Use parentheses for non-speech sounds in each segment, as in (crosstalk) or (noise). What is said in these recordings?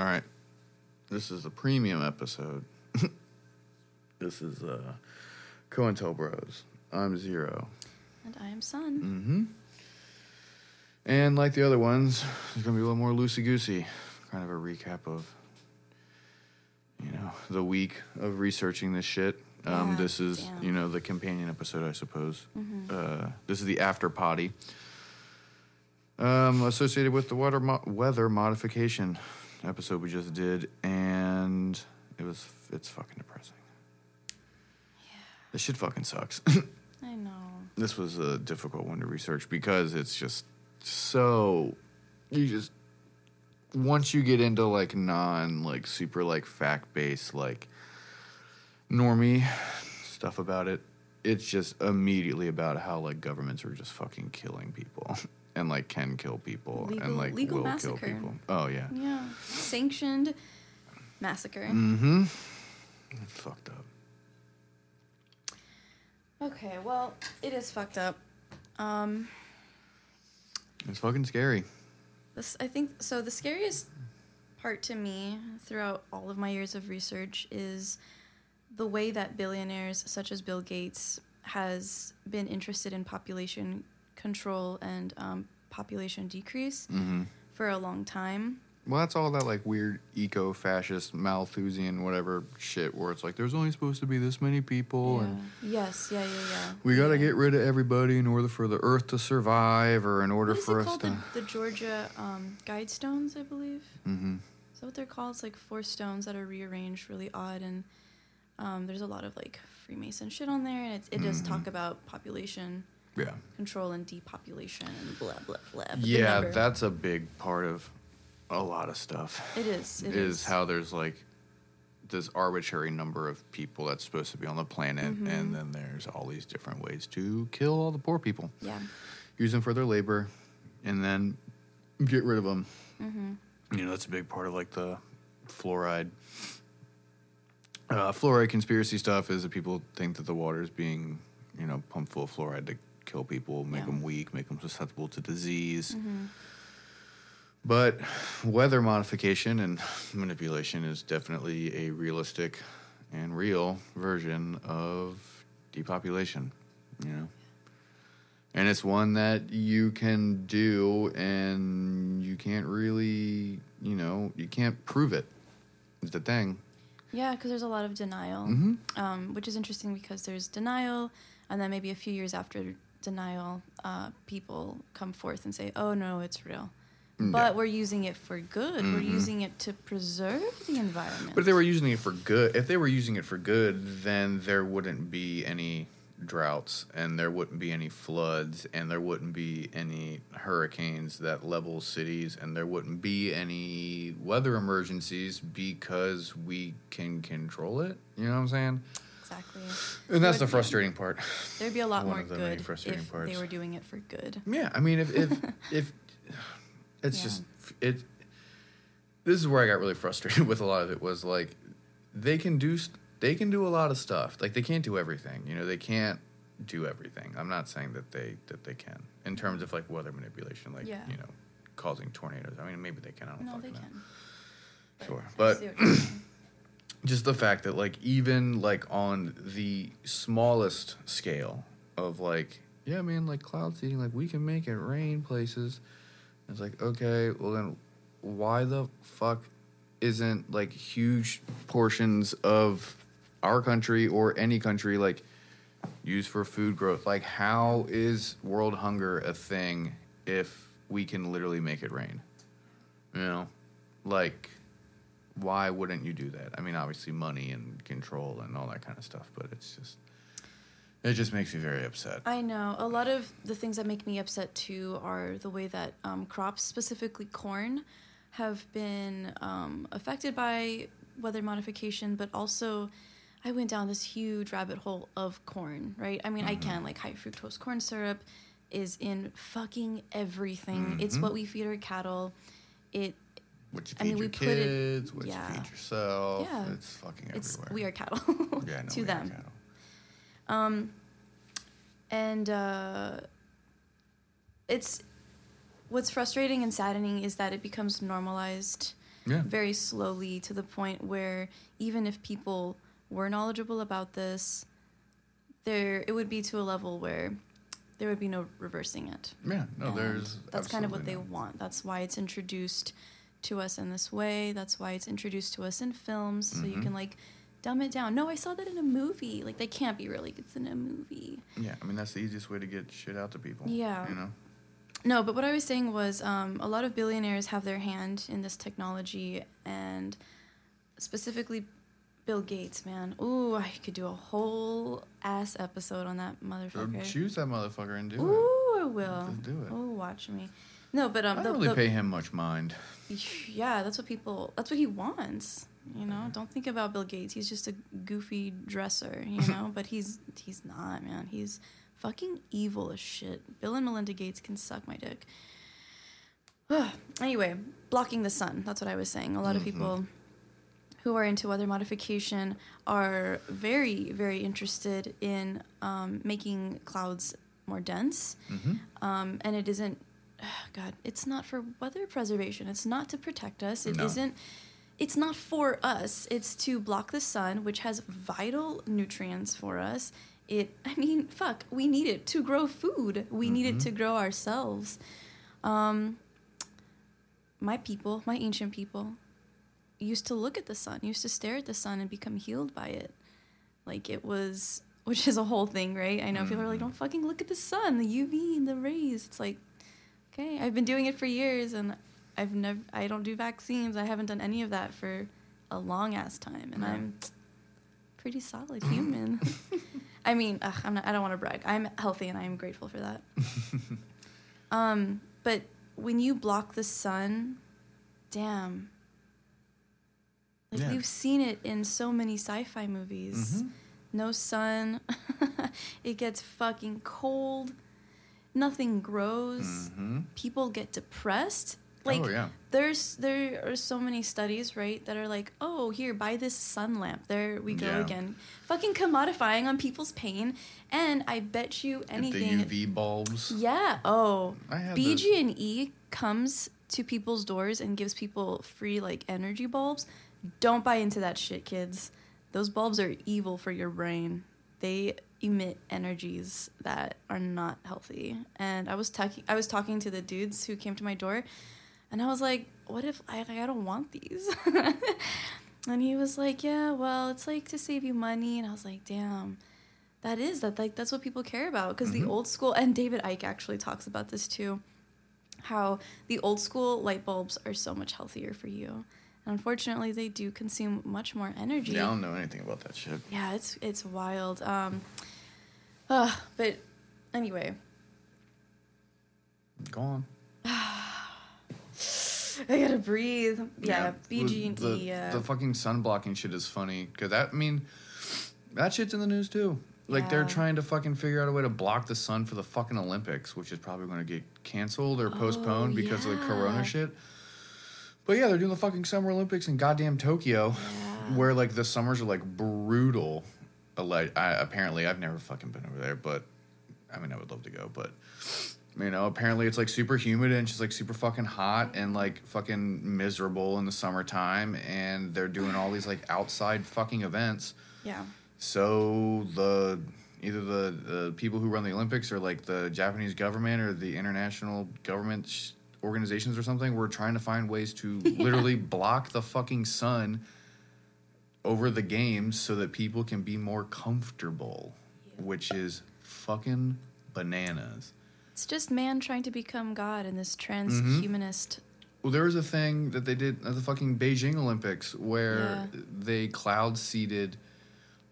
All right. This is a premium episode. (laughs) this is uh COINTELBROS. I'm Zero. And I am Sun. Mm-hmm. And like the other ones, it's gonna be a little more loosey goosey. Kind of a recap of you know, the week of researching this shit. Um, Yeah, this is, damn. you know, the companion episode, I suppose. Mm-hmm. Uh, this is the after potty. Um, associated with the weather, mo- weather modification episode we just did, and it was it's fucking depressing. Yeah. This shit fucking sucks. (laughs) I know. this was a difficult one to research because it's just so you just once you get into like non like super like fact based like normie stuff about it it's just immediately about how like governments are just fucking killing people (laughs) and like can kill people Legal- and like will massacre. kill people oh yeah Yeah. Sanctioned massacre. mm-hmm it's fucked up Okay, well, it is fucked up. Um, it's fucking scary this I think so. The scariest part to me throughout all of my years of research is the way that billionaires such as Bill Gates has been interested in population control and um, population decrease mm-hmm for a long time. Well, that's all that like weird eco-fascist Malthusian whatever shit where it's like there's only supposed to be this many people and Yes. Yeah. Yeah. Yeah. we got to Yeah. get rid of everybody in order for the Earth to survive or in order for us called? to. The, the Georgia um, Guidestones, I believe. hmm Is that what they're called? It's like four stones that are rearranged really odd, and um, there's a lot of like Freemason shit on there, and it's, it does talk about population Yeah. control and depopulation and blah blah blah. But Yeah, that's a big part of a lot of stuff. it is. It is is how there's like this arbitrary number of people that's supposed to be on the planet, Mhm. and then there's all these different ways to kill all the poor people, Yeah. use them for their labor, and then get rid of them. Mm-hmm. you know that's a big part of like the fluoride uh, fluoride conspiracy stuff is that people think that the water is being you know pumped full of fluoride to kill people make Yeah. them weak make them susceptible to disease hmm but weather modification and (laughs) manipulation is definitely a realistic and real version of depopulation you know and it's one that you can do and you can't really you know you can't prove it. it is the thing Yeah, because there's a lot of denial, mm-hmm. um, which is interesting because there's denial, and then maybe a few years after denial, uh, people come forth and say, "Oh no, it's real." Mm, But yeah. we're using it for good. We're Mhm. using it to preserve the environment. but if they were using it for good if they were using it for good then there wouldn't be any droughts and there wouldn't be any floods and there wouldn't be any hurricanes that level cities and there wouldn't be any weather emergencies because we can control it you know what i'm saying exactly. and that's the frustrating part There'd be a lot One more of the many good frustrating if parts. they were doing it for good. Yeah, I mean, if if (laughs) if it's Yeah. just it. This is where I got really frustrated (laughs) with a lot of it. Was like they can do they can do a lot of stuff. Like they can't do everything. You know, they can't do everything. I'm not saying that they that they can in terms of like weather manipulation, like Yeah. you know, causing tornadoes. I mean, maybe they can. I don't No, fucking they know. can. Sure, but (clears throat) see what you're saying. Just the fact that like even like on the smallest scale of like yeah man like cloud seeding like we can make it rain places. It's like okay well then why the fuck isn't like huge portions of our country or any country like used for food growth? Like how is world hunger a thing if we can literally make it rain? You know? Like why wouldn't you do that? I mean, obviously money and control and all that kind of stuff, but it's just it just makes me very upset. I know a lot of the things that make me upset too are the way that um, crops, specifically corn, have been um, affected by weather modification, but also. I went down this huge rabbit hole of corn, right? I mean, I Mm-hmm. can like high fructose corn syrup is in fucking everything. It's Mhm. what we feed our cattle. It What you I feed mean, your put it- kids, what yeah. you feed yourself. Yeah. It's fucking it's everywhere. we are cattle (laughs) yeah, no, to them. Um, and uh, it's what's frustrating and saddening is that it becomes normalized Yeah. very slowly to the point where even if people were knowledgeable about this, there it would be to a level where there would be no reversing it. Yeah. No, And there's. that's kind of what they absolutely want. That's why it's introduced to us in this way. That's why it's introduced to us in films, so you Mhm. can like dumb it down. No, I saw that in a movie. Like they can't be really. It's in a movie. Yeah, I mean that's the easiest way to get shit out to people. Yeah. You know. No, but what I was saying was um, a lot of billionaires have their hand in this technology, and specifically Bill Gates, man. Ooh, I could do a whole ass episode on that motherfucker. choose that motherfucker and do it. Ooh, I will. Just do it. Oh, watch me. No, but um, I don't really the- pay him much mind. (laughs) yeah, that's what people. That's what he wants. You know, don't think about Bill Gates. He's just a goofy dresser. You know, (laughs) but he's he's not, man. He's fucking evil as shit. Bill and Melinda Gates can suck my dick. (sighs) anyway, blocking the sun. That's what I was saying. A lot of Mhm. people who are into weather modification are very, very interested in um, making clouds more dense hmm um, and it isn't god. It's not for weather preservation. It's not to protect us. It No. not it's not for us. It's to block the sun which has vital nutrients for us. It (laughs) i mean fuck we need it to grow food. We need it Mhm. to grow ourselves. Um, my people my ancient people used to look at the sun used to stare at the sun and become healed by it. Like it was (laughs) which is a whole thing right? I know people are like Mhm. don't fucking look at the sun the uv and the rays. It's like okay i've been doing it for years and i've never i don't do vaccines i haven't done any of that for a long ass time and Yeah. i'm pretty solid human (laughs) i mean ugh, i'm not i don't want to brag i'm healthy and i am grateful for that (laughs) um but when you block the sun damn like Yeah. we've seen it in so many sci-fi movies Mhm. no sun. (laughs) it gets fucking cold. Nothing grows. Mhm. People get depressed. Like oh yeah. there's there are so many studies, right, that are like, "Oh, here, buy this sun lamp." There we go Yeah. again. Fucking commodifying on people's pain, and I bet you anything The UV bulbs. Yeah. Oh. I BG and E comes to people's doors and gives people free like energy bulbs. Don't buy into that shit, kids. Those bulbs are evil for your brain. They emit energies that are not healthy. And I was talking I was talking to the dudes who came to my door and I was like, "What if I like, I don't want these?" (laughs) and he was like, "Yeah, well, it's like to save you money." And I was like, "Damn." That is that like that's what people care about because Mhm. the old school and David Icke actually talks about this too, how the old school light bulbs are so much healthier for you. And unfortunately, they do consume much more energy. Yeah, I don't know anything about that shit. Yeah, it's it's wild. Um, uh, but anyway, Go on. (sighs) I gotta breathe. Yeah, the- BG and the, E. Uh, the fucking sun blocking shit is funny because that I mean that shit's in the news too. Like they're trying to fucking figure out a way to block the sun for the fucking Olympics, which is probably going to get canceled or postponed because of the Oh. Corona shit. But yeah, they're doing the fucking Summer Olympics in goddamn Tokyo, Yeah. where like the summers are like brutal. Alleg- I, apparently, I've never fucking been over there, but I mean, I would love to go, but you know, apparently it's like super humid and just like super fucking hot and like fucking miserable in the summertime, and they're doing all these like outside fucking events. yeah. So the either the, the people who run the Olympics or like the Japanese government or the international government sh- organizations or something, we're trying to find ways to (laughs) literally block the fucking sun over the games so that people can be more comfortable, which is fucking bananas. It's just man trying to become God in this Mm-hmm. transhumanist. Well, there was a thing that they did at the fucking Beijing Olympics where Yeah. they cloud seeded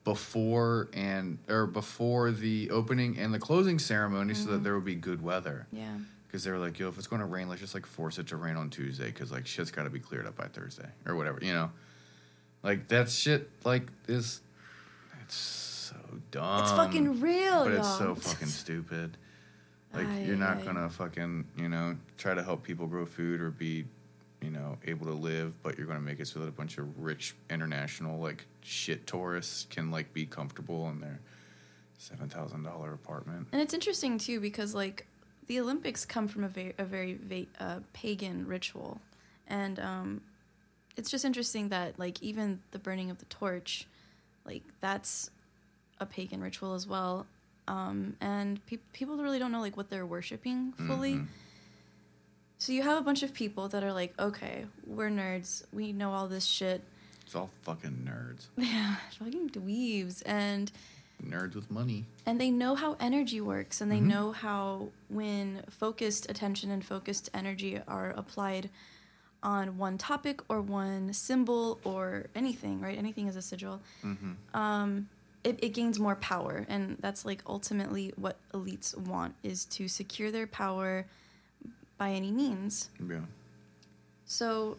before and or before the opening and the closing ceremony so that Mhm. there would be good weather. Yeah. Because they were like, yo, if it's going to rain, let's just like force it to rain on Tuesday because like shit's got to be cleared up by Thursday or whatever, you know? Like that shit, like, is. It's so dumb. it's fucking real, But y'all. (laughs) it's so fucking stupid. Like Ay, you're not ay. gonna fucking you know try to help people grow food or be you know able to live, but you're gonna make it so that a bunch of rich international like shit tourists can like be comfortable in their seven thousand dollar apartment. And it's interesting too because like the Olympics come from a very a very va- uh, pagan ritual, and um, it's just interesting that like even the burning of the torch, like that's a pagan ritual as well, um, and pe- people really don't know like what they're worshiping fully. Mhm. So you have a bunch of people that are like, okay, we're nerds, we know all this shit. It's all fucking nerds. (laughs) Yeah, fucking dweebs, and Nerds with money. and they know how energy works and they Mhm. know how when focused attention and focused energy are applied on one topic or one symbol or anything right anything is a sigil Mm-hmm. um, it, it gains more power and that's like ultimately what elites want is to secure their power by any means Yeah. so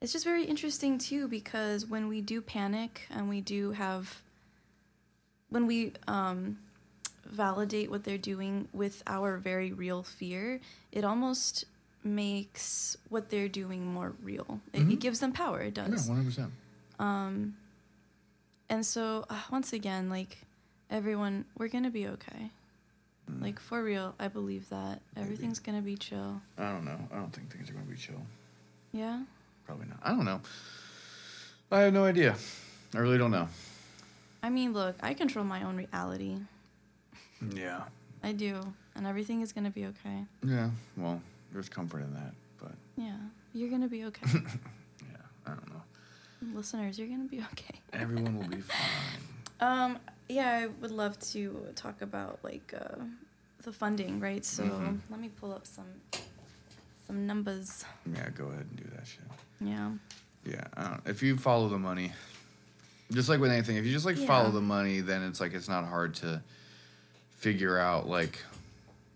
it's just very interesting too because when we do panic and we do have when we um, validate what they're doing with our very real fear, it almost makes what they're doing more real. It, it Mhm. gives them power. It does. Yeah, one hundred percent. Um, and so uh, once again, like everyone, we're gonna be okay. Like for real, I believe that Maybe. everything's gonna be chill. I don't know. I don't think things are gonna be chill. Yeah. Probably not. I don't know. I have no idea. I really don't know. I mean, look, I control my own reality. Yeah. I do, and everything is gonna be okay. Yeah. Well, there's comfort in that, but Yeah, you're gonna be okay. (laughs) yeah, I don't know. Listeners, you're gonna be okay. Everyone will be (laughs) fine. Um, yeah, I would love to talk about like uh, the funding, right? So Mhm. let me pull up some some numbers. Yeah, go ahead and do that shit. Yeah. Yeah, I don't, if you follow the money, just like with anything, if you just like follow the money, then it's like it's not hard to figure out like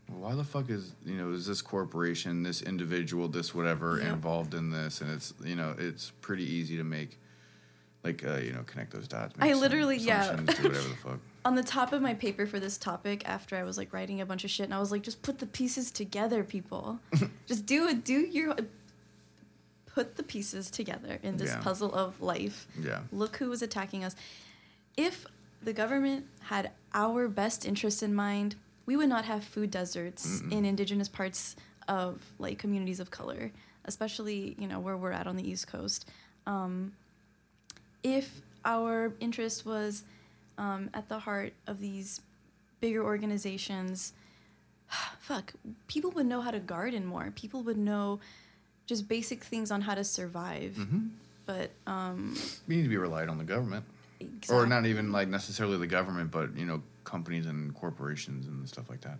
why the fuck is you know is this corporation, this individual, this whatever Yep. involved in this, and it's you know it's pretty easy to make like uh, you know connect those dots. I literally- yeah. the fuck. (laughs) On the top of my paper for this topic, after I was like writing a bunch of shit, and I was like, just put the pieces together, people. (laughs) just do it. Do your. Put the pieces together in this Yeah. puzzle of life. Yeah, Look who was attacking us. If the government had our best interest in mind, we would not have food deserts Mm-mm. in indigenous parts of like communities of color, especially you know where we're at on the East Coast. Um, if our interest was um, at the heart of these bigger organizations, (sighs) fuck, people would know how to garden more. People would know just basic things on how to survive. hmm But um, we need to be relied on the government, or not even like necessarily the government, but you know companies and corporations and stuff like that.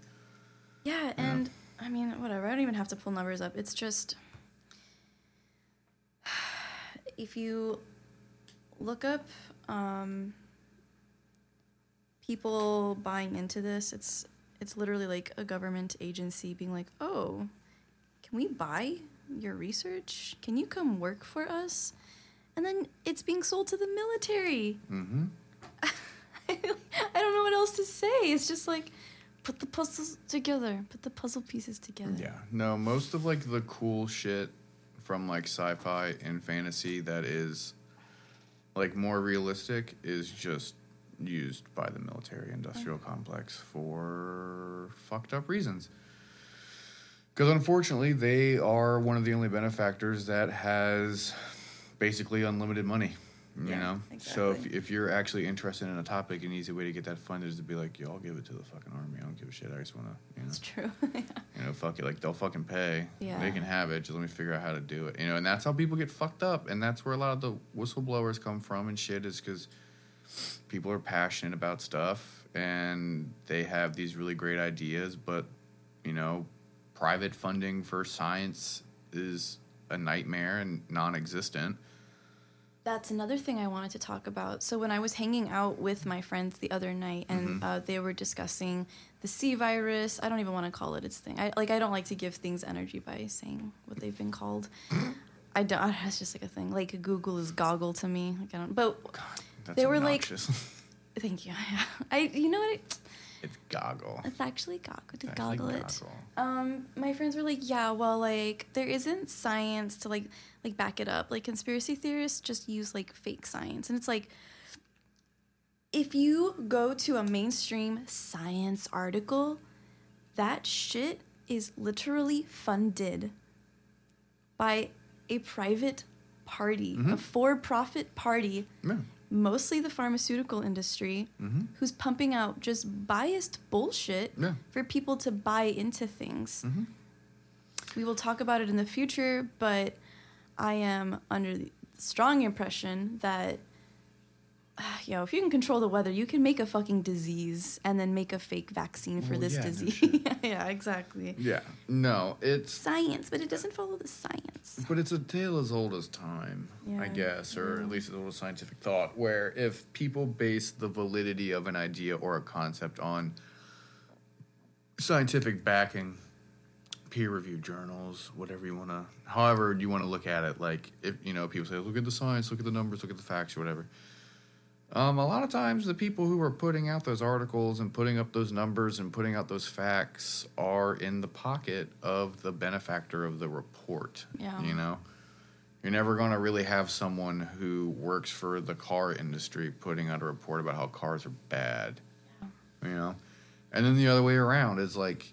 Yeah, and I mean, whatever. I don't even have to pull numbers up. It's just (sighs) if you look up um, people buying into this, it's it's literally like a government agency being like, "Oh, can we buy your research? Can you come work for us?" And then it's being sold to the military. Mm-hmm. (laughs) I don't know what else to say. It's just like put the puzzles together, put the puzzle pieces together. Yeah. No, most of like the cool shit from like sci-fi and fantasy that is like more realistic is just used by the military industrial complex for fucked up reasons. Cuz unfortunately, they are one of the only benefactors that has basically unlimited money. You Yeah, know, so if, if you're actually interested in a topic, an easy way to get that funded is to be like, "Yo, I'll give it to the fucking army. I don't give a shit. I just want to, you know, It's true. (laughs) you know, fuck it. Like they'll fucking pay. Yeah. They can have it. Just let me figure out how to do it. You know, and that's how people get fucked up. And that's where a lot of the whistleblowers come from and shit is because people are passionate about stuff and they have these really great ideas, but you know, private funding for science is a nightmare and non-existent. That's another thing I wanted to talk about. So when I was hanging out with my friends the other night, and Mhm. uh, they were discussing the C virus. I don't even want to call it its thing. I like. I don't like to give things energy by saying what they've been called. (coughs) I don't. (laughs) It's just like a thing. Like Google is goggle to me. Like I don't. But God, that's They were like- (laughs) thank you. (laughs) I. You know what? It's goggle. It's actually goggle. To It's actually goggle it. goggle. Um, my friends were like, yeah, well, like there isn't science to like like back it up. Like conspiracy theorists just use like fake science, and it's like if you go to a mainstream science article, that shit is literally funded by a private party, a Mhm. for-profit party, Yeah. Mostly the pharmaceutical industry, Mhm. who's pumping out just biased bullshit Yeah. for people to buy into things. Mhm. We will talk about it in the future, but I am under the strong impression that, (sighs) yo, if you can control the weather, you can make a fucking disease and then make a fake vaccine for Well, this yeah, disease. shit. (laughs) yeah, exactly. Yeah. No, it's Science, but it doesn't follow the science. But it's a tale as old as time, I guess, or Yeah. at least as old as scientific thought, where if people base the validity of an idea or a concept on scientific backing, peer reviewed journals, whatever you want to, however you want to look at it, like if, you know, people say, look at the science, look at the numbers, look at the facts, or whatever. Um, a lot of times, the people who are putting out those articles and putting up those numbers and putting out those facts are in the pocket of the benefactor of the report. Yeah. You know, you're never going to really have someone who works for the car industry putting out a report about how cars are bad. Yeah. You know, and then the other way around is like,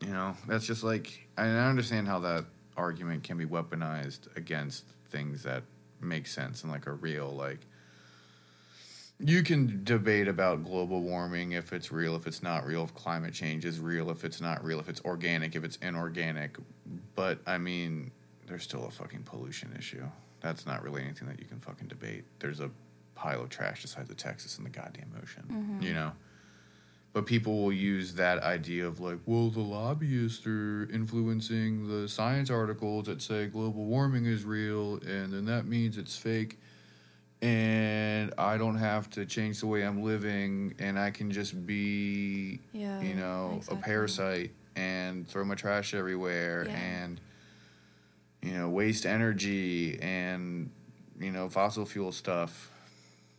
you know, that's just like, I understand how that argument can be weaponized against things that make sense and like are real, like you can debate about global warming if it's real, if it's not real, if climate change is real, if it's not real, if it's organic, if it's inorganic. But I mean, there's still a fucking pollution issue. That's not really anything that you can fucking debate. There's a pile of trash the size of Texas in the goddamn ocean, mm-hmm. you know? But people will use that idea of like, well, the lobbyists are influencing the science articles that say global warming is real, and then that means it's fake and I don't have to change the way I'm living, and I can just be, Yeah, you know, exactly. a parasite and throw my trash everywhere Yeah. and, you know, waste energy and, you know, fossil fuel stuff.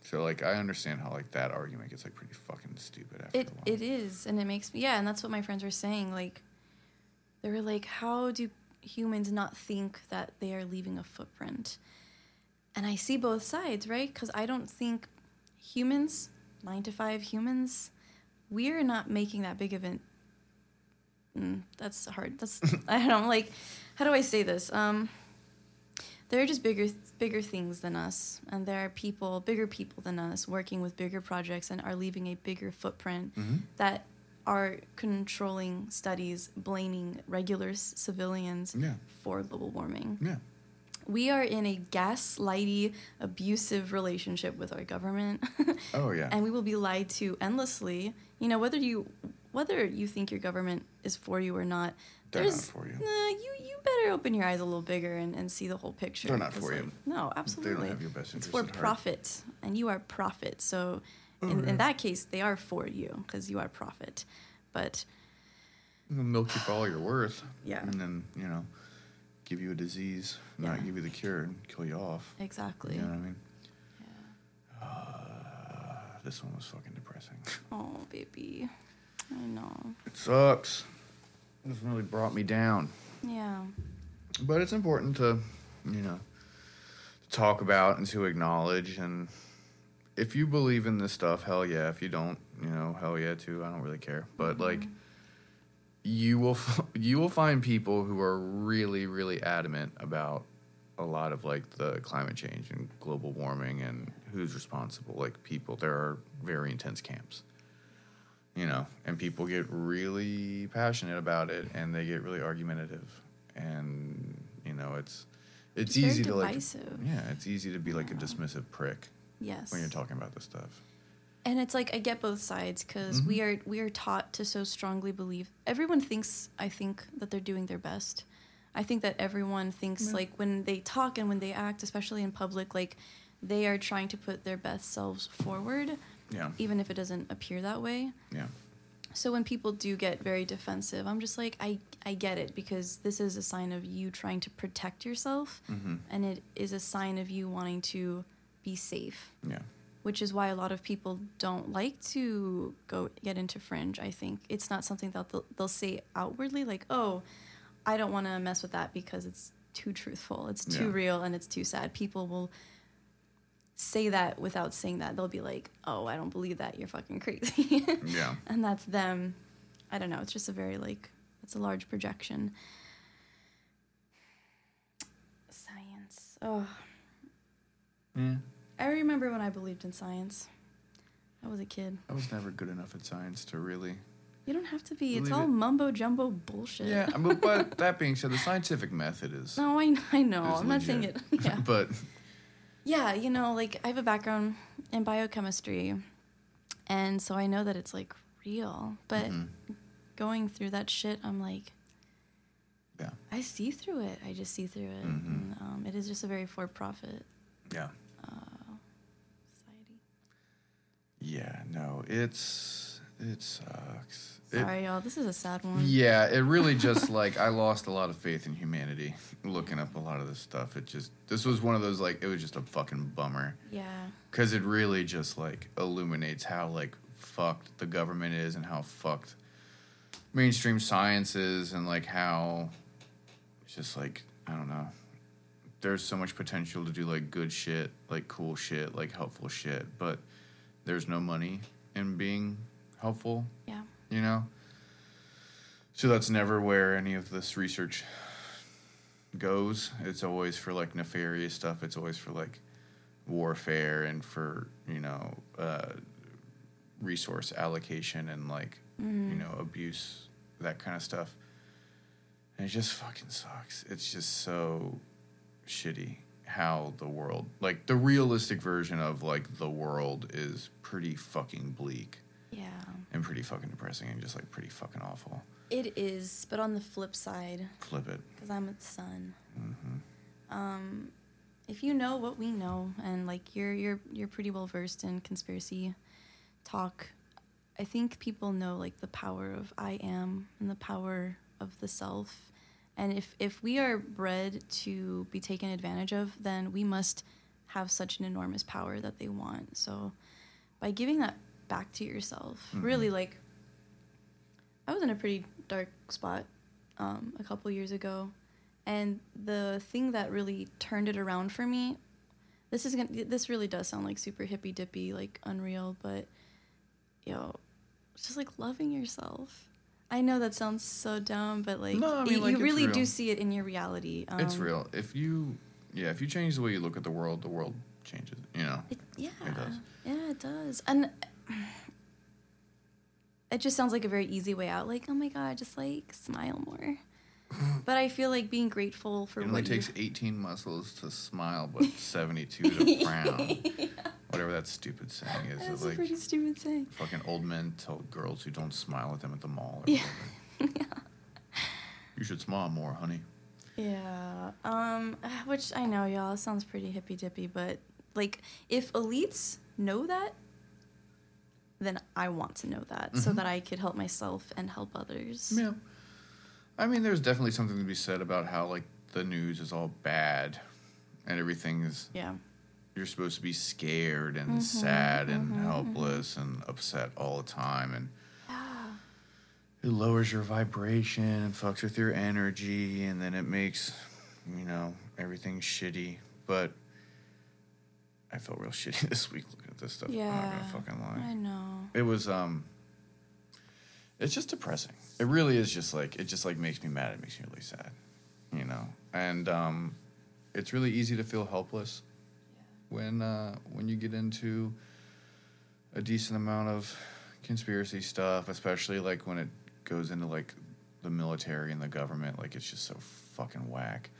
So like, I understand how like that argument gets like pretty fucking stupid after It it is, and it makes me yeah, and that's what my friends were saying. Like, they were like, "How do humans not think that they are leaving a footprint?" And I see both sides, right? Because I don't think humans, nine to five humans, we are not making that big of an. Mm, that's hard. That's (laughs) I don't know, like. How do I say this? Um, there are just bigger bigger things than us and there are people bigger people than us working with bigger projects and are leaving a bigger footprint Mhm. that are controlling studies blaming regular civilians Yeah. for global warming Yeah. We are in a gaslighty abusive relationship with our government (laughs) Oh yeah. and we will be lied to endlessly you know whether you whether you think your government is for you or not They're not for you. Nah, you you better open your eyes a little bigger and, and see the whole picture They're not for you. no absolutely They don't have your best it's interest for at heart. profit and you are profit so Oh, in, yeah. in that case they are for you because you are profit but They'll milk you for all you're worth. Yeah. And then, you know, give you a disease, not give you the cure and kill you off. exactly You know what I mean? Uh, this one was fucking depressing. (laughs) oh baby i know It sucks. This really brought me down. yeah But it's important to, you know, to talk about and to acknowledge. And if you believe in this stuff, hell yeah. If you don't, you know, hell yeah too. I don't really care. But like, you will f- (laughs) you will find people who are really really adamant about a lot of like the climate change and global warming and who's responsible. Like people, there are very intense camps. You know, and people get really passionate about it, and they get really argumentative, and you know, it's it's, It's easy to divisive. like yeah, it's easy to be like a dismissive prick yes when you're talking about this stuff. And it's like I get both sides because we are we are taught to so strongly believe. Everyone thinks I think that they're doing their best. I think that everyone thinks like when they talk and when they act, especially in public, like they are trying to put their best selves forward, Yeah, even if it doesn't appear that way. yeah, So when people do get very defensive, I'm just like I I get it because this is a sign of you trying to protect yourself, hmm and it is a sign of you wanting to be safe yeah, which is why a lot of people don't like to go get into fringe i think. It's not something that they'll, they'll say outwardly like oh i don't want to mess with that because it's too truthful it's too Yeah. real and it's too sad. People will say that without saying that. They'll be like oh i don't believe that. You're fucking crazy. (laughs) Yeah. and that's them. I don't know. It's just a very like it's a large projection. Science. Oh, Yeah. Mm. I remember when I believed in science. I was a kid. I was never good enough at science to really. You don't have to be. It's all it. mumbo jumbo bullshit. Yeah, but, (laughs) but that being said, the scientific method is. No, I, I know. I'm not saying it. (laughs) Yeah. but Yeah, you know, like I have a background in biochemistry, and so I know that it's like real. But Mhm. going through that shit, I'm like, yeah, I see through it. I just see through it. Mhm. And, um, it is just a very for-profit yeah, uh, society. Yeah. No, it's it sucks. It- Sorry, y'all. This is a sad one. Yeah, it really (laughs) just like I lost a lot of faith in humanity looking up a lot of this stuff. It just this was one of those like it was just a fucking bummer Yeah. because it really just like illuminates how like fucked the government is and how fucked mainstream science is and like how it's just like I don't know. There's so much potential to do like good shit, like cool shit, like helpful shit, but there's no money in being helpful Yeah. you know? So that's never where any of this research goes. It's always for like nefarious stuff. It's always for like warfare and for you know uh, resource allocation and like Mhm. you know abuse that kind of stuff. And it just fucking sucks. It's just so shitty how the world like the realistic version of like the world is pretty fucking bleak Yeah. and pretty fucking depressing and just like pretty fucking awful. It is, but on the flip side, Flip it. because I'm a son. hmm um, if you know what we know and like you're you're you're pretty well versed in conspiracy talk i think people know like the power of i am and the power of the self and if if we are bred to be taken advantage of then we must have such an enormous power that they want. So by giving that back to yourself Mhm. really like i was in a pretty dark spot um, a couple years ago. And the thing that really turned it around for me this is gonna this really does sound like super hippy dippy like unreal but yo it's just like loving yourself i know that sounds so dumb but like, No, I mean, you, like, you really real. do see it in your reality um, it's real. If you, yeah, if you change the way you look at the world, the world changes. You know. it, yeah It does. yeah it does and (sighs) it just sounds like a very easy way out like oh my god just like smile more but i feel like being grateful for It only takes you 18 muscles to smile, but (laughs) 72 to frown. Whatever that stupid saying is. that's It's a like pretty stupid saying fucking old men tell girls who don't smile at them at the mall. Or Yeah. whatever. (laughs) You should smile more, honey. Yeah. Um (sighs) which I know y'all sounds pretty hippy dippy, but like if elites know that then I want to know that so Mhm. that I could help myself and help others. Yeah. I mean, there's definitely something to be said about how like the news is all bad, and everything is Yeah. you're supposed to be scared and Mhm, sad and mhm, helpless and upset all the time and it lowers your vibration and fucks with your energy and then it makes you know everything shitty but i felt real (laughs) shitty this week looking at this stuff i'm not Yeah. gonna fucking lie I know. it was um it's just depressing. It really is just like it just like makes me mad. It makes me really sad you know? And um it's really easy to feel helpless when uh when you get into a decent amount of conspiracy stuff especially like when it goes into like the military and the government. Like it's just so fucking whack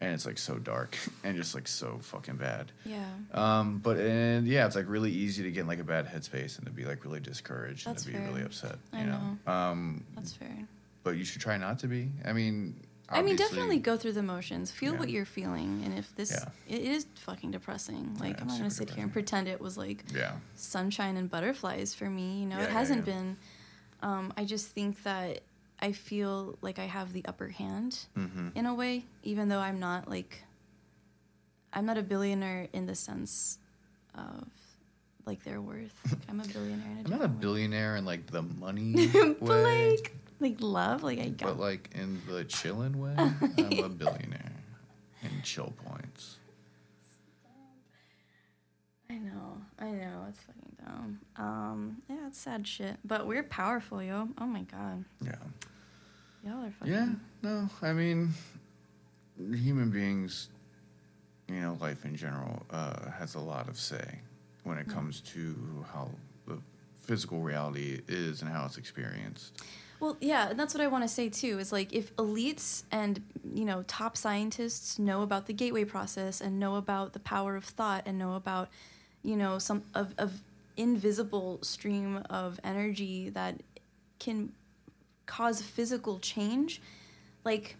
and it's like so dark (laughs) and just like so fucking bad Yeah. um, but and yeah, it's like really easy to get in like a bad headspace and to be like really discouraged That's and to be really upset. I You know. Um, That's fair. but you should try not to be. I mean, I mean, definitely go through the motions. Feel Yeah. what you're feeling, and if this Yeah. it is fucking depressing. Like Yeah, I'm not gonna sit here and pretend it was like Yeah. sunshine and butterflies for me. You know, it hasn't been. Um, I just think that I feel like I have the upper hand Mm-hmm. in a way, even though I'm not like. I'm not a billionaire in the sense of like their worth. Like, I'm a (laughs) billionaire in a I'm not a way. billionaire in like the money (laughs) but way, like, like love, like I got. but like in the chilling way, (laughs) I'm a billionaire in chill points. I know, I know, it's fucking dumb. Um, yeah, it's sad shit, but we're powerful, yo. Oh my god, Yeah. y'all are fucking. Yeah. No, I mean, human beings you know, life in general uh, has a lot of say when it comes to how the physical reality is and how it's experienced. Well, yeah, and that's what I want to say too. Is like if elites and you know top scientists know about the gateway process and know about the power of thought and know about you know some of of invisible stream of energy that can cause physical change, like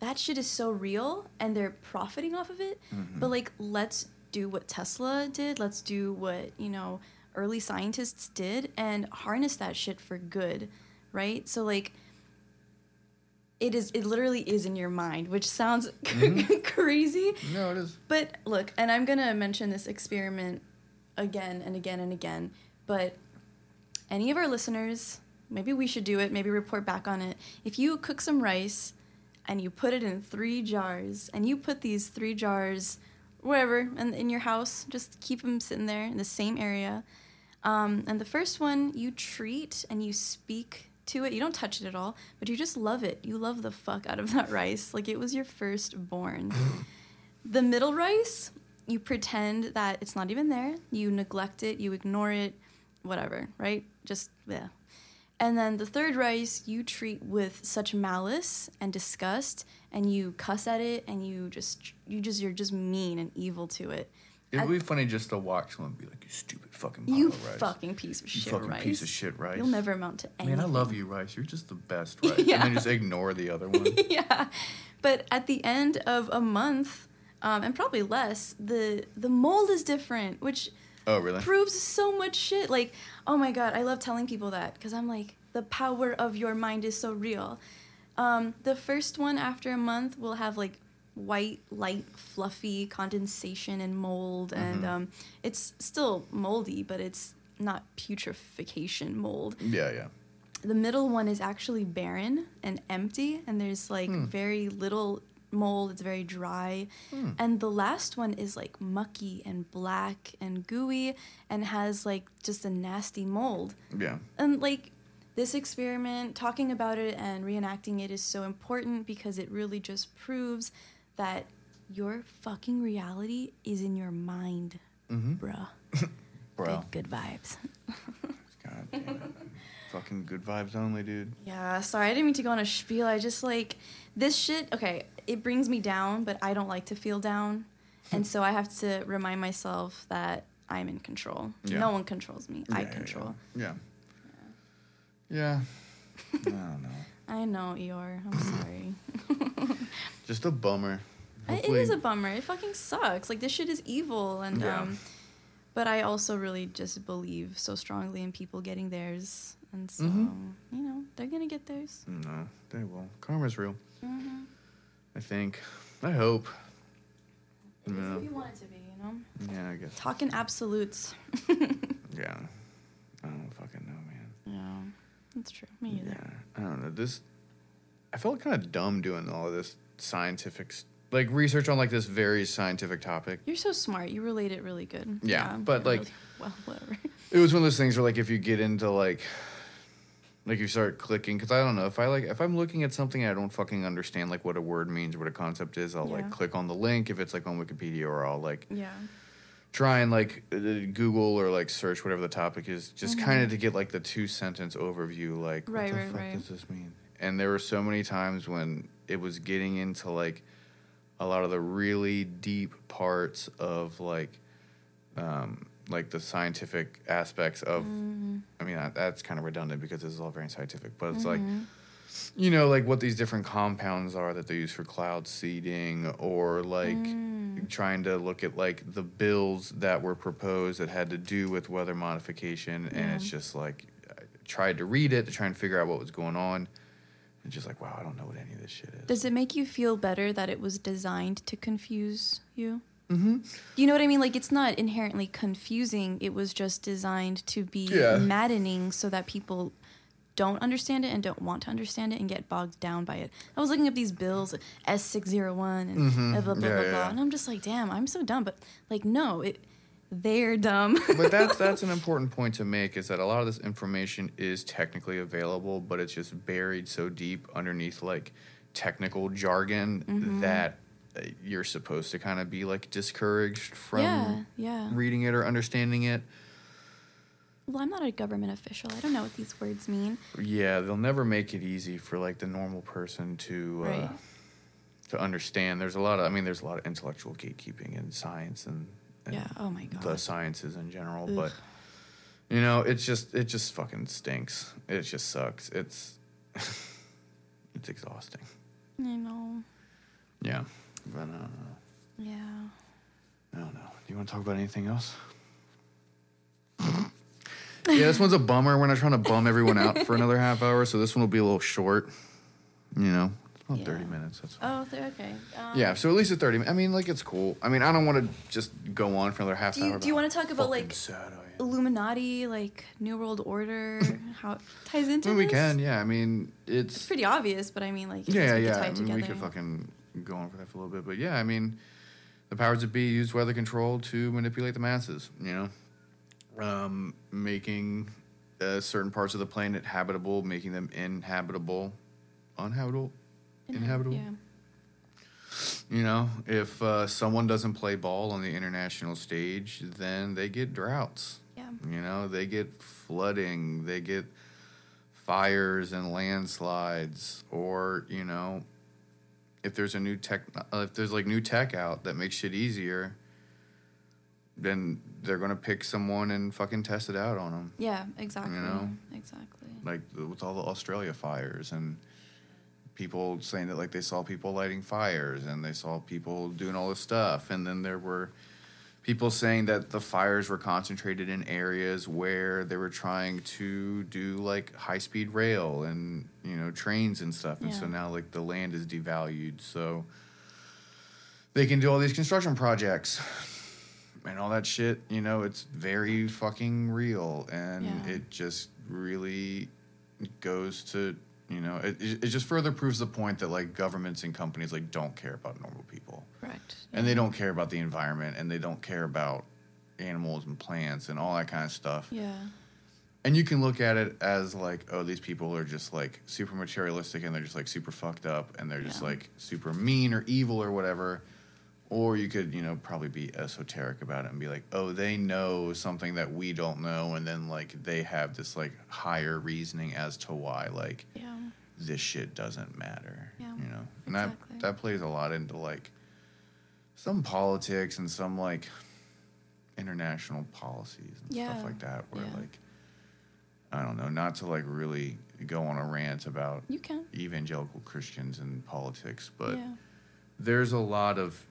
that shit is so real and they're profiting off of it. Mm-hmm. But like, let's do what Tesla did. Let's do what you know early scientists did and harness that shit for good right? So like it is it literally is in your mind, which sounds (laughs) mm-hmm. crazy. No, it is. But look, and I'm to mention this experiment again and again and again, but any of our listeners, maybe we should do it, maybe report back on it. If you cook some rice and you put it in 3 jars and you put these 3 jars wherever in, in your house, just keep them sitting there in the same area. Um, and the first one you treat and you speak to it. You don't touch it at all, but you just love it. You love the fuck out of that rice. Like it was your firstborn. (clears throat) the middle rice, you pretend that it's not even there. You neglect it, you ignore it, whatever, right? Just, yeah. And then the third rice, you treat with such malice and disgust, and you cuss at it, and you just, you just, you're just mean and evil to it. It I- would be funny just to watch someone be like, "You stupid fucking You of rice. fucking piece of You shit fucking rice. piece of shit rice. You'll never amount to anything. Man, I love you, rice. You're just the (laughs) best, rice. Yeah. And then just ignore the other (laughs) one. yeah, but at the end of a month, um, and probably less, the the mold is different, which Oh, really? proves so much shit. Like, oh my god, I love telling people that because I'm like, the power of your mind is so real. Um, the first one after a month will have like white, light, fluffy condensation and mold, and Mhm. um, it's still moldy, but it's not putrefaction mold Yeah, yeah. the middle one is actually barren and empty and there's like Hmm. very little mold it's very dry Hmm. and the last one is like mucky and black and gooey and has like just a nasty mold Yeah. and like this experiment talking about it and reenacting it is so important because it really just proves that your fucking reality is in your mind Mm-hmm. bruh (laughs) Bro. good, good vibes (laughs) God damn it. Fucking good vibes only, dude. Yeah, sorry, I didn't mean to go on a spiel. I just like this shit. Okay, it brings me down, but I don't like to feel down, (laughs) and so I have to remind myself that I'm in control. Yeah. No one controls me. I Yeah, yeah, control. Yeah. Yeah. I don't know. I know, Eeyore. I'm sorry. (laughs) Just a bummer. it Hopefully- is a bummer. It fucking sucks. Like this shit is evil, and Yeah. um, but I also really just believe so strongly in people getting theirs, and so Mhm. you know they're gonna get theirs. No, they will. Karma's real. Mm-hmm. I think. I hope. It is Yeah. if you want it to be, you know. Yeah, I guess. Talking absolutes. (laughs) Yeah. I don't fucking know, man. Yeah, that's true. Me either. Yeah. I don't know. This. I felt kind of dumb doing all of this scientific, like research on like this very scientific topic. You're so smart. You relate it really good. Yeah, but, like- really- (laughs) well, whatever. It was one of those things where like if you get into like like you start clicking because I don't know if I like if I'm looking at something I don't fucking understand like what a word means, what a concept is, I'll Yeah. like click on the link if it's like on Wikipedia or I'll like Yeah. try and like uh, Google or like search whatever the topic is, just Mhm. kind of to get like the two sentence overview, like Right, what the right, fuck right. does this mean? And there were so many times when it was getting into like a lot of the really deep parts of like um like the scientific aspects of Mhm. I mean that, that's kind of redundant because this is all very scientific, but it's like Mhm. you know like what these different compounds are that they use for cloud seeding or like Mm. trying to look at like the bills that were proposed that had to do with weather modification and it's just like I tried to read it to try and figure out what was going on and just like wow I don't know what any of this shit is. Does it make you feel better that it was designed to confuse you? Mm-hmm. You know what I mean? Like it's not inherently confusing. It was just designed to be Yeah. maddening so that people don't understand it and don't want to understand it and get bogged down by it. I was looking up these bills, S six zero one and Mhm. blah blah blah Yeah, blah, yeah, blah, and I'm just like, damn, I'm so dumb. But like, no, it they're dumb. but that's (laughs) that's an important point to make is that a lot of this information is technically available, but it's just buried so deep underneath like technical jargon Mhm. that you're supposed to kind of be like discouraged from yeah, yeah. reading it or understanding it. Well, I'm not a government official. I don't know what these words mean. Yeah, they'll never make it easy for like the normal person to uh, to understand. There's a lot of I mean, there's a lot of intellectual gatekeeping in science and, and Yeah. Oh my god. the sciences in general, Ugh. but you know, it's just it just fucking stinks. It just sucks. It's (laughs) it's exhausting. I know. Yeah, but uh, Yeah. I don't know. Do you want to talk about anything else? (laughs) yeah, this one's a bummer. We're not trying to bum everyone out for another half hour, so this one will be a little short. You know, it's about Yeah. thirty minutes. That's fine. Oh, they're okay. Um, yeah, so at least a thirty. mi- I mean, like it's cool. I mean, I don't want to just go on for another half Do you- hour. do you wanna talk about, like, sad I am. Illuminati, like New World Order, (laughs) how it ties into I mean, we can. Yeah, I mean, It's it's pretty obvious, but I mean, like, I yeah, we yeah. tie I it mean, we could fucking go on for that for a little bit, but yeah, I mean, the powers that be use weather control to manipulate the masses. You know, um, making uh, certain parts of the planet habitable, making them inhabitable, uninhabitable. Inhabitable? Yeah. You know, if uh, someone doesn't play ball on the international stage, then they get droughts. Yeah. You know, they get flooding, they get fires and landslides, or you know, if there's a new tech, uh, if there's like new tech out that makes shit easier, then they're gonna pick someone and fucking test it out on them. Yeah, exactly. You know? Exactly. Like with all the Australia fires and people saying that like they saw people lighting fires and they saw people doing all this stuff, and then there were people saying that the fires were concentrated in areas where they were trying to do like high speed rail and you know trains and stuff. And so now like the land is devalued. So they can do all these construction projects and all that shit you know it's very fucking real. And Yeah. it just really goes to you know it it just further proves the point that like governments and companies like don't care about normal people Correct. and they don't care about the environment and they don't care about animals and plants and all that kind of stuff Yeah. and you can look at it as like oh these people are just like super materialistic and they're just like super fucked up and they're just Yeah. like super mean or evil or whatever or you could you know probably be esoteric about it and be like oh they know something that we don't know and then like they have this like higher reasoning as to why like Yeah. this shit doesn't matter. Yeah, you know, and exactly. that that plays a lot into like some politics and some like international policies and Yeah, stuff like that. Where yeah. like I don't know, not to like really go on a rant about You can. evangelical Christians and politics, but yeah. there's a lot of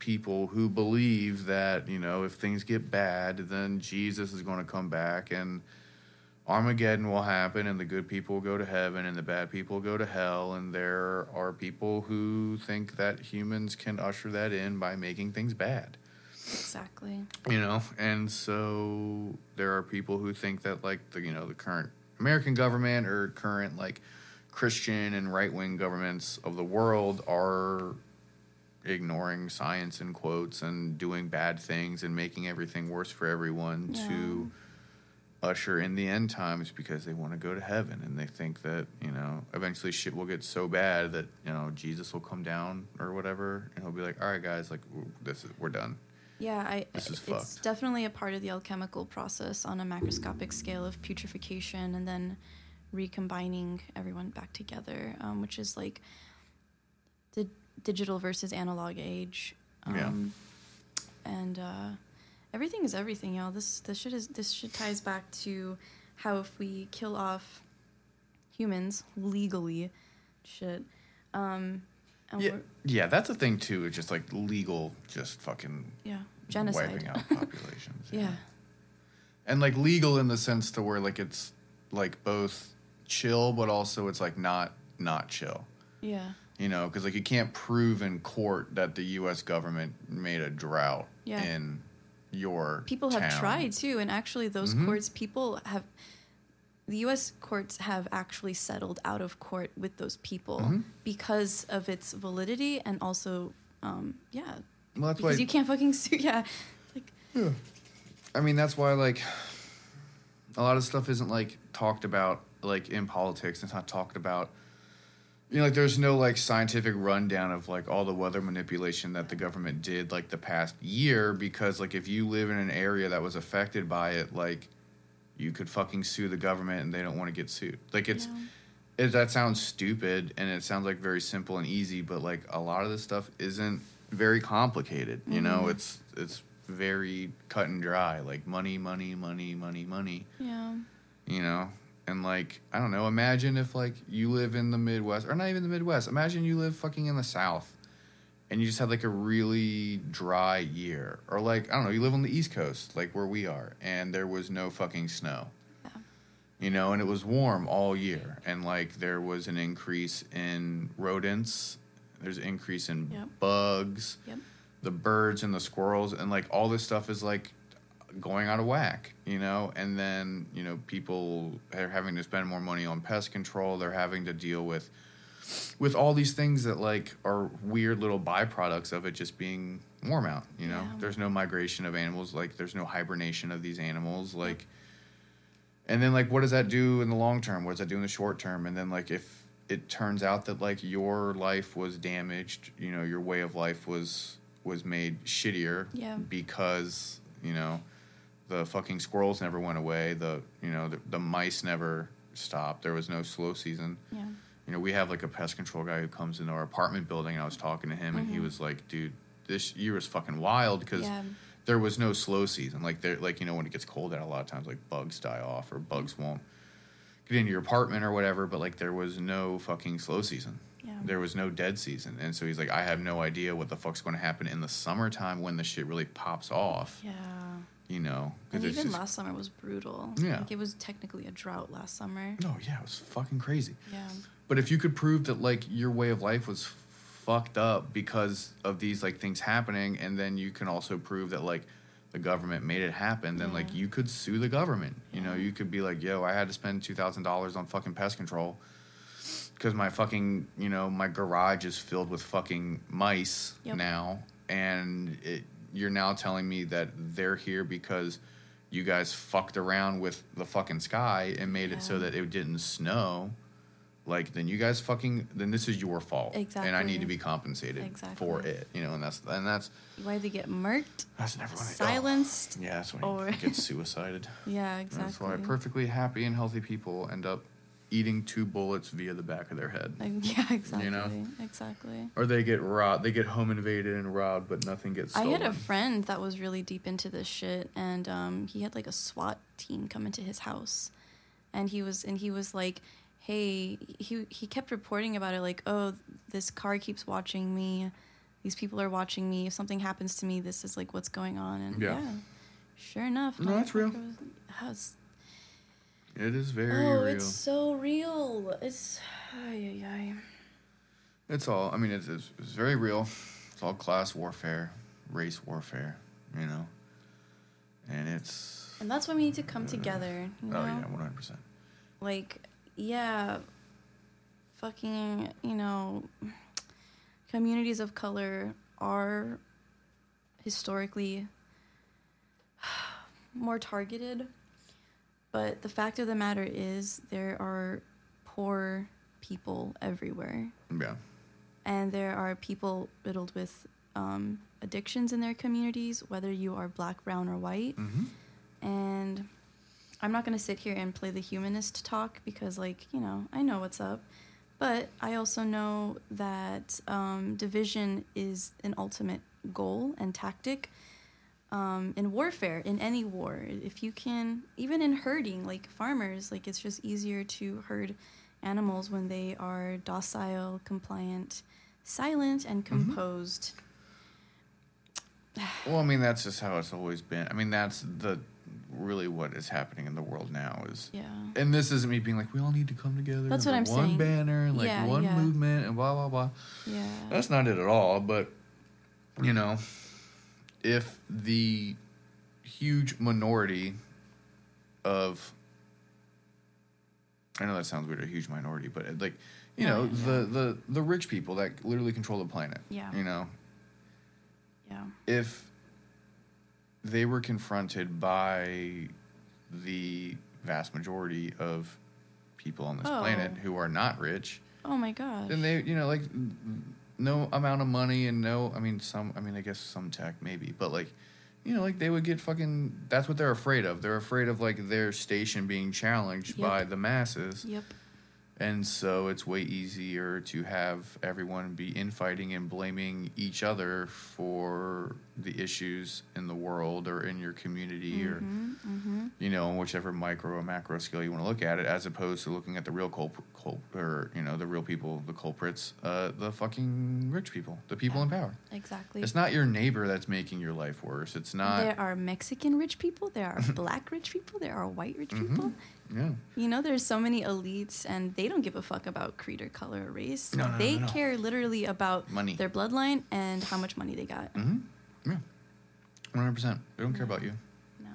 people who believe that you know if things get bad then jesus is going to come back and armageddon will happen and the good people will go to heaven and the bad people will go to hell and there are people who think that humans can usher that in by making things bad Exactly. you know and so there are people who think that like the you know the current american government or current like christian and right-wing governments of the world are ignoring science in quotes and doing bad things and making everything worse for everyone to usher in the end times because they want to go to heaven and they think that you know eventually shit will get so bad that you know jesus will come down or whatever and he'll be like all right guys like this is we're done Yeah, I, This is it's fucked. definitely a part of the alchemical process on a macroscopic scale of putrefaction and then recombining everyone back together, um, which is like the digital versus analog age. Yeah. Um, And uh, everything is everything, y'all. This this shit is this shit ties back to how if we kill off humans legally, shit. Um, and Yeah, yeah, that's a thing too. It's just like legal, just fucking yeah, genocide. wiping out populations. (laughs) yeah. and like legal in the sense to where like it's like both chill, but also it's like not not chill. Yeah. You know, because like you can't prove in court that the U.S. government made a drought Yeah. in your people have town. tried too and actually those Mhm. courts people have the US courts have actually settled out of court with those people Mhm. because of its validity and also um yeah Well, that's why because you can't fucking (laughs) sue yeah like I mean, that's why like a lot of stuff isn't like talked about like in politics. It's not talked about you know, like there's no like scientific rundown of like all the weather manipulation that the government did like the past year because like if you live in an area that was affected by it, like you could fucking sue the government and they don't want to get sued. Like it's Yeah. it, that sounds stupid and it sounds like very simple and easy, but like a lot of this stuff isn't very complicated. You know, Mhm. it's it's very cut and dry. Like money, money, money, money, money Yeah. you know and like i don't know imagine if like you live in the midwest or not even the midwest imagine you live fucking in the south and you just had like a really dry year or like i don't know you live on the east coast like where we are and there was no fucking snow Yeah. you know and it was warm all year and like there was an increase in rodents there's an increase in Yep. bugs Yep. the birds and the squirrels and like all this stuff is like going out of whack, you know, and then, you know, people are having to spend more money on pest control. They're having to deal with with all these things that like are weird little byproducts of it just being warm out, you know. Yeah. There's no migration of animals, like there's no hibernation of these animals, like and then like what does that do in the long term? What does that do in the short term? And then like if it turns out that like your life was damaged, you know, your way of life was was made shittier Yeah. because, you know, the fucking squirrels never went away, the you know, the, the mice never stopped. There was no slow season. Yeah. You know, we have like a pest control guy who comes into our apartment building and I was talking to him and he Mhm. was like, "Dude, this year is fucking wild because Yeah. there was no slow season. Like there, like you know, when it gets cold out, a lot of times like bugs die off or bugs won't get into your apartment or whatever. But like there was no fucking slow season. Yeah. There was no dead season, and so he's like, I have no idea what the fuck's going to happen in the summertime when the shit really pops off. Yeah. You know, And even just- last summer was brutal. Yeah. Like it was technically a drought last summer. No, yeah, it was fucking crazy. Yeah. But if you could prove that like your way of life was fucked up because of these like things happening, and then you can also prove that like the government made it happen, then like you could sue the government. You know, you could be like, yo, I had to spend two thousand dollars on fucking pest control because my fucking you know my garage is filled with fucking mice Yep. now, and it, you're now telling me that they're here because you guys fucked around with the fucking sky and made it so that it didn't snow like then you guys fucking then this is your fault exactly and i need to be compensated for it you know and that's and that's You either get murked, that's never when I- oh. silenced. yeah that's when or- you get (laughs) suicided Yeah, exactly. that's why perfectly happy and healthy people end up eating two bullets via the back of their head Like, (laughs) yeah, exactly. You know? Exactly. or they get robbed they get home invaded and robbed but nothing gets I had a friend that was really deep into this shit, and um, he had like a SWAT team come into his house, and he was and he was like, "Hey," he he kept reporting about it, like, "Oh, this car keeps watching me. These people are watching me. If something happens to me, this is like what's going on." And Yeah. yeah, sure enough, No, that's real. was- it is very oh, real it's so real. It's ay, ay, ay. It's all. I mean, it's, it's it's very real. It's all class warfare, race warfare. You know, and it's. and that's why we need to come together. Uh, you oh, know? Oh yeah, one hundred percent. like yeah fucking you know communities of color are historically (sighs) more targeted but the fact of the matter is there are poor people everywhere Yeah. and there are people riddled with um, addictions in their communities whether you are black brown or white Mm-hmm. and I'm not going to sit here and play the humanist talk because, like, you know, I know what's up. But I also know that um, division is an ultimate goal and tactic um, in warfare, in any war. If you can, even in herding, like farmers, like, it's just easier to herd animals when they are docile, compliant, silent, and composed. (sighs) Well, I mean, that's just how it's always been. I mean, that's the really what is happening in the world now is. Yeah. And this isn't me being like, we all need to come together. That's what I'm one saying. banner and like Yeah, one yeah. movement and blah blah blah. Yeah. That's not it at all. But you know, if the huge minority of I know that sounds weird, a huge minority, but uh, like you No, know, yeah, the, the the rich people that literally control the planet. Yeah. You know, yeah. if they were confronted by the vast majority of people on this Oh. planet who are not rich, Oh my gosh. and they, you know, like no amount of money and no, I mean, some, I mean, I guess some tech maybe, but like, you know, like they would get fucking. That's what they're afraid of. They're afraid of like their station being challenged Yep. by the masses. Yep. And so it's way easier to have everyone be infighting and blaming each other for the issues in the world or in your community or hmm hmm you know, whichever micro or macro scale you want to look at it, as opposed to looking at the real culp, culp or you know, the real people, the culprits, uh, the fucking rich people, the people in power. Exactly. It's not your neighbor that's making your life worse. It's not. there are Mexican rich people. There are (laughs) black rich people. There are white rich Mhm. people. Yeah. You know, there's so many elites, and they don't give a fuck about creed or color or race. No, no, no, they no, no. care literally about Money. their bloodline and how much money they got. Mm-hmm. Yeah. One hundred percent. They don't care about you. No.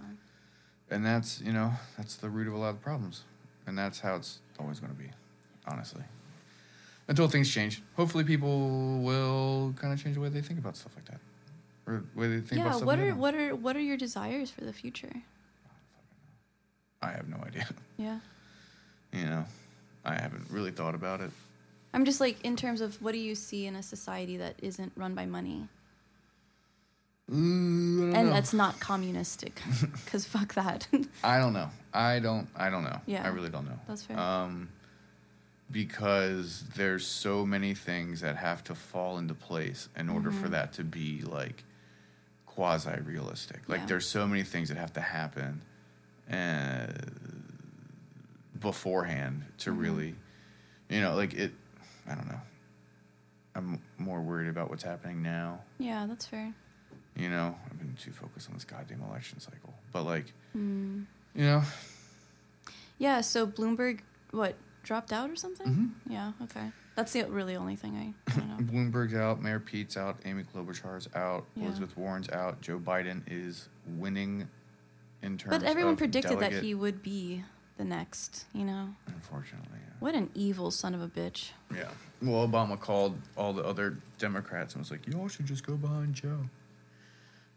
and that's you know that's the root of a lot of problems and that's how it's always going to be honestly until things change hopefully people will kind of change the way they think about stuff like that or the way they think about Yeah. stuff What in are what are what are your desires for the future? I have no idea Yeah. (laughs) you know i haven't really thought about it I'm just like in terms of what do you see in a society that isn't run by money Ooh, I don't and know. that's not communistic (laughs) because fuck that. (laughs) i don't know i don't i don't know Yeah. i really don't know That's fair. um because there's so many things that have to fall into place in order for Mhm. that to be like quasi realistic. Like Yeah. there's so many things that have to happen uh, beforehand to Mhm. really, you know, like it. I don't know. I'm more worried about what's happening now. yeah, that's fair. You know, I've been too focused on this goddamn election cycle. But like, Mm. you know, Yeah. So Bloomberg, what dropped out or something? Mhm. Yeah. Okay. That's the really only thing I, I don't know. (laughs) Bloomberg's out, Mayor Pete's out, Amy Klobuchar's out, Yeah. Elizabeth Warren's out, Joe Biden is winning in terms. but everyone predicted that he would be the next. You know, Unfortunately, yeah. what an evil son of a bitch. Yeah. Well, Obama called all the other Democrats and was like, "Y'all should just go behind Joe.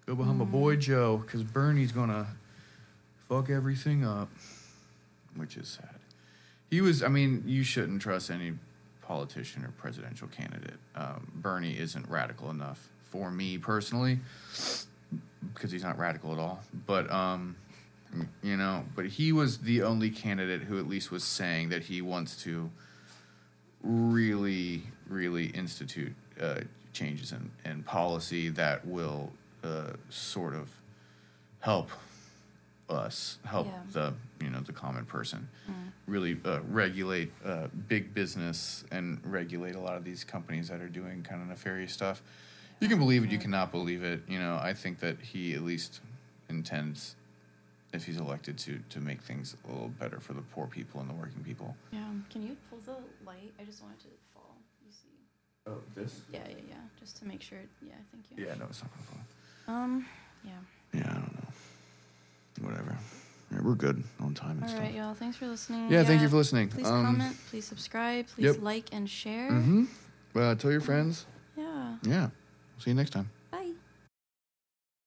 Go behind my Mm. boy Joe, because Bernie's gonna fuck everything up," which is sad. He was. I mean, you shouldn't trust any politician or presidential candidate. Um, Bernie isn't radical enough for me personally, because he's not radical at all. But um, you know, but he was the only candidate who at least was saying that he wants to really, really institute uh, changes in, in policy that will uh, sort of help us, help Yeah. the you know the common person, Mm. really uh, regulate uh, big business and regulate a lot of these companies that are doing kind of nefarious stuff. You can believe it, you cannot believe it. You know, I think that he at least intends, if he's elected, to to make things a little better for the poor people and the working people. Yeah. Can you pull the light? I just want it to fall. You see? Oh, this? Yeah, yeah, yeah. Just to make sure. Yeah, thank you. Yeah, no, it's not gonna fall. Um. Yeah. Yeah, I don't know. Whatever. Yeah, we're good on time and All stuff. right, y'all. Thanks for listening. Yeah, thank you for listening. Please Um, comment. Please subscribe. Please yep. like and share. Mm-hmm. Uh, tell your friends. Yeah. Yeah. See you next time.